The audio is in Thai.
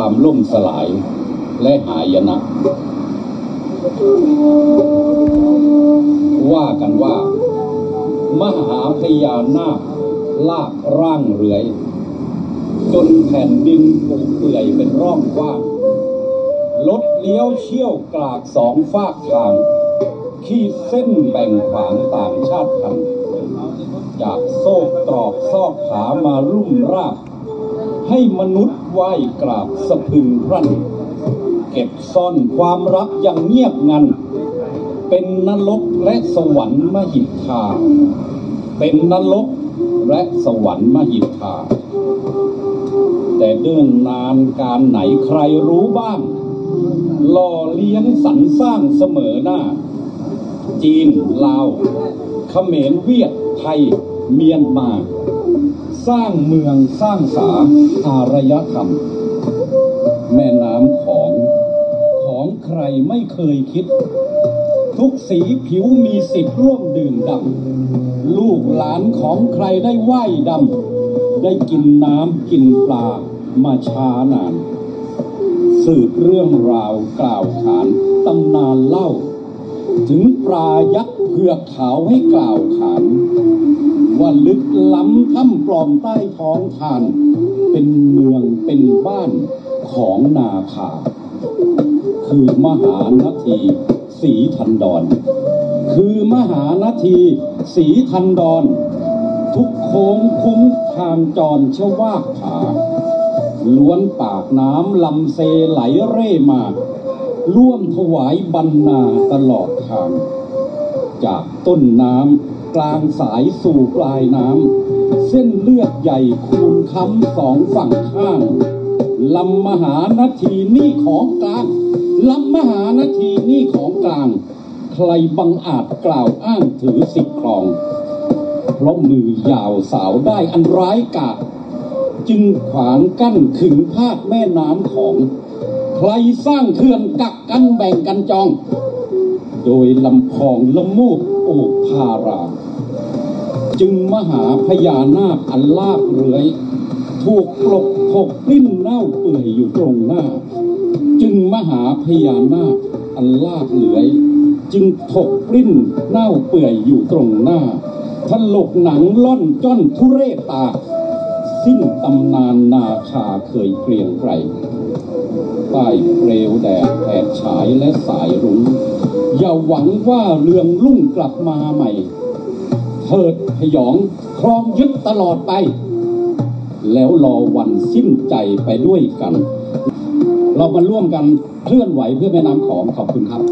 ความล่มสลายและหายนะ ว่ากันว่า มหาพญานาคลากร่างเรือย จนแผ่นดินผุเปื่อยเป็นร่องกว้างรถเลี้ยวเชี่ยวกรากสองฟากทาง ขีดเส้นแบ่งขวางต่างชาติพันธุ์จากโซกตรอกซอกผามารุ่มราบให้มนุษย์ ไหว้กราบสะพึงพรั่น เก็บซ่อนความรักอย่างเงียบงัน เป็นนรกและสวรรค์มหิทธาเป็นนรกและสวรรค์มหิทธาแต่เดินนานการไหนใครรู้บ้างหล่อเลี้ยงสรรสร้างเสมอหน้า จีน ลาวเขมรเวียดไทย เมียนมา สร้างเมืองสร้างสาอารยธรรม แม่น้ำของของใครไม่เคยคิด ทุกสีผิวมีสิทธิ์ร่วมดื่มดำลูกหลานของใครได้ไหว้ดำได้กินน้ำกินปลามาช้านาน สืบเรื่องราวกล่าวขานตำนานเล่า ถึงปลายักษ์ เผือกขาวให้กล่าวขานว่าลึกล้ำถ้ำปลอมใต้ท้องทาน เป็นเมืองเป็นบ้านของนาคา คือมหานาทีสีทันดอน คือมหานาทีสีทันดอน ทุกโค้งคุ้มทางจรเชวากผาล้วนปากน้ำลำเซไหลเร่มา ร่วมถวายบรรณาตลอดทาง จากต้นน้ำกลางสายสู่ปลายน้ำเส้นเลือดใหญ่คูณค้ำสองฝั่งข้างลำมหานาทีนี่ของกลางลำมหานาทีนี่ของกลาง ใครบังอาจกล่าวอ้างถือสิทธิครอง เพราะมือยาวสาวได้อันร้ายกาจจึงขวางกั้นขึงภาคแม่น้ำของ ใครสร้างเขื่อนกักกันแบ่งกันจอง โดยลำพองละมูกโอกพาราจึงมหาพญานาคอันลากเรือยถูกปลกถกปลิ้นเน่าเปื่อยอยู่ตรงหน้า จึงมหาพญานาคอันลากเรือยจึงถกปลิ้นเน่าเปื่อยอยู่ตรงหน้าถลกหนังล่อนจ้อนทุเรศตา สิ้นตำนานนาคาเคยเกรียงไกร ใต้เปลวแดดแผดฉายและสายรุ้งอย่าหวังว่าเรืองรุ่งกลับมาใหม่เถิดพยองครองยึดตลอดไป แล้วรอวันสิ้นใจไปด้วยกัน เรามาร่วมกันเคลื่อนไหวเพื่อแม่น้ำของขอบคุณครับ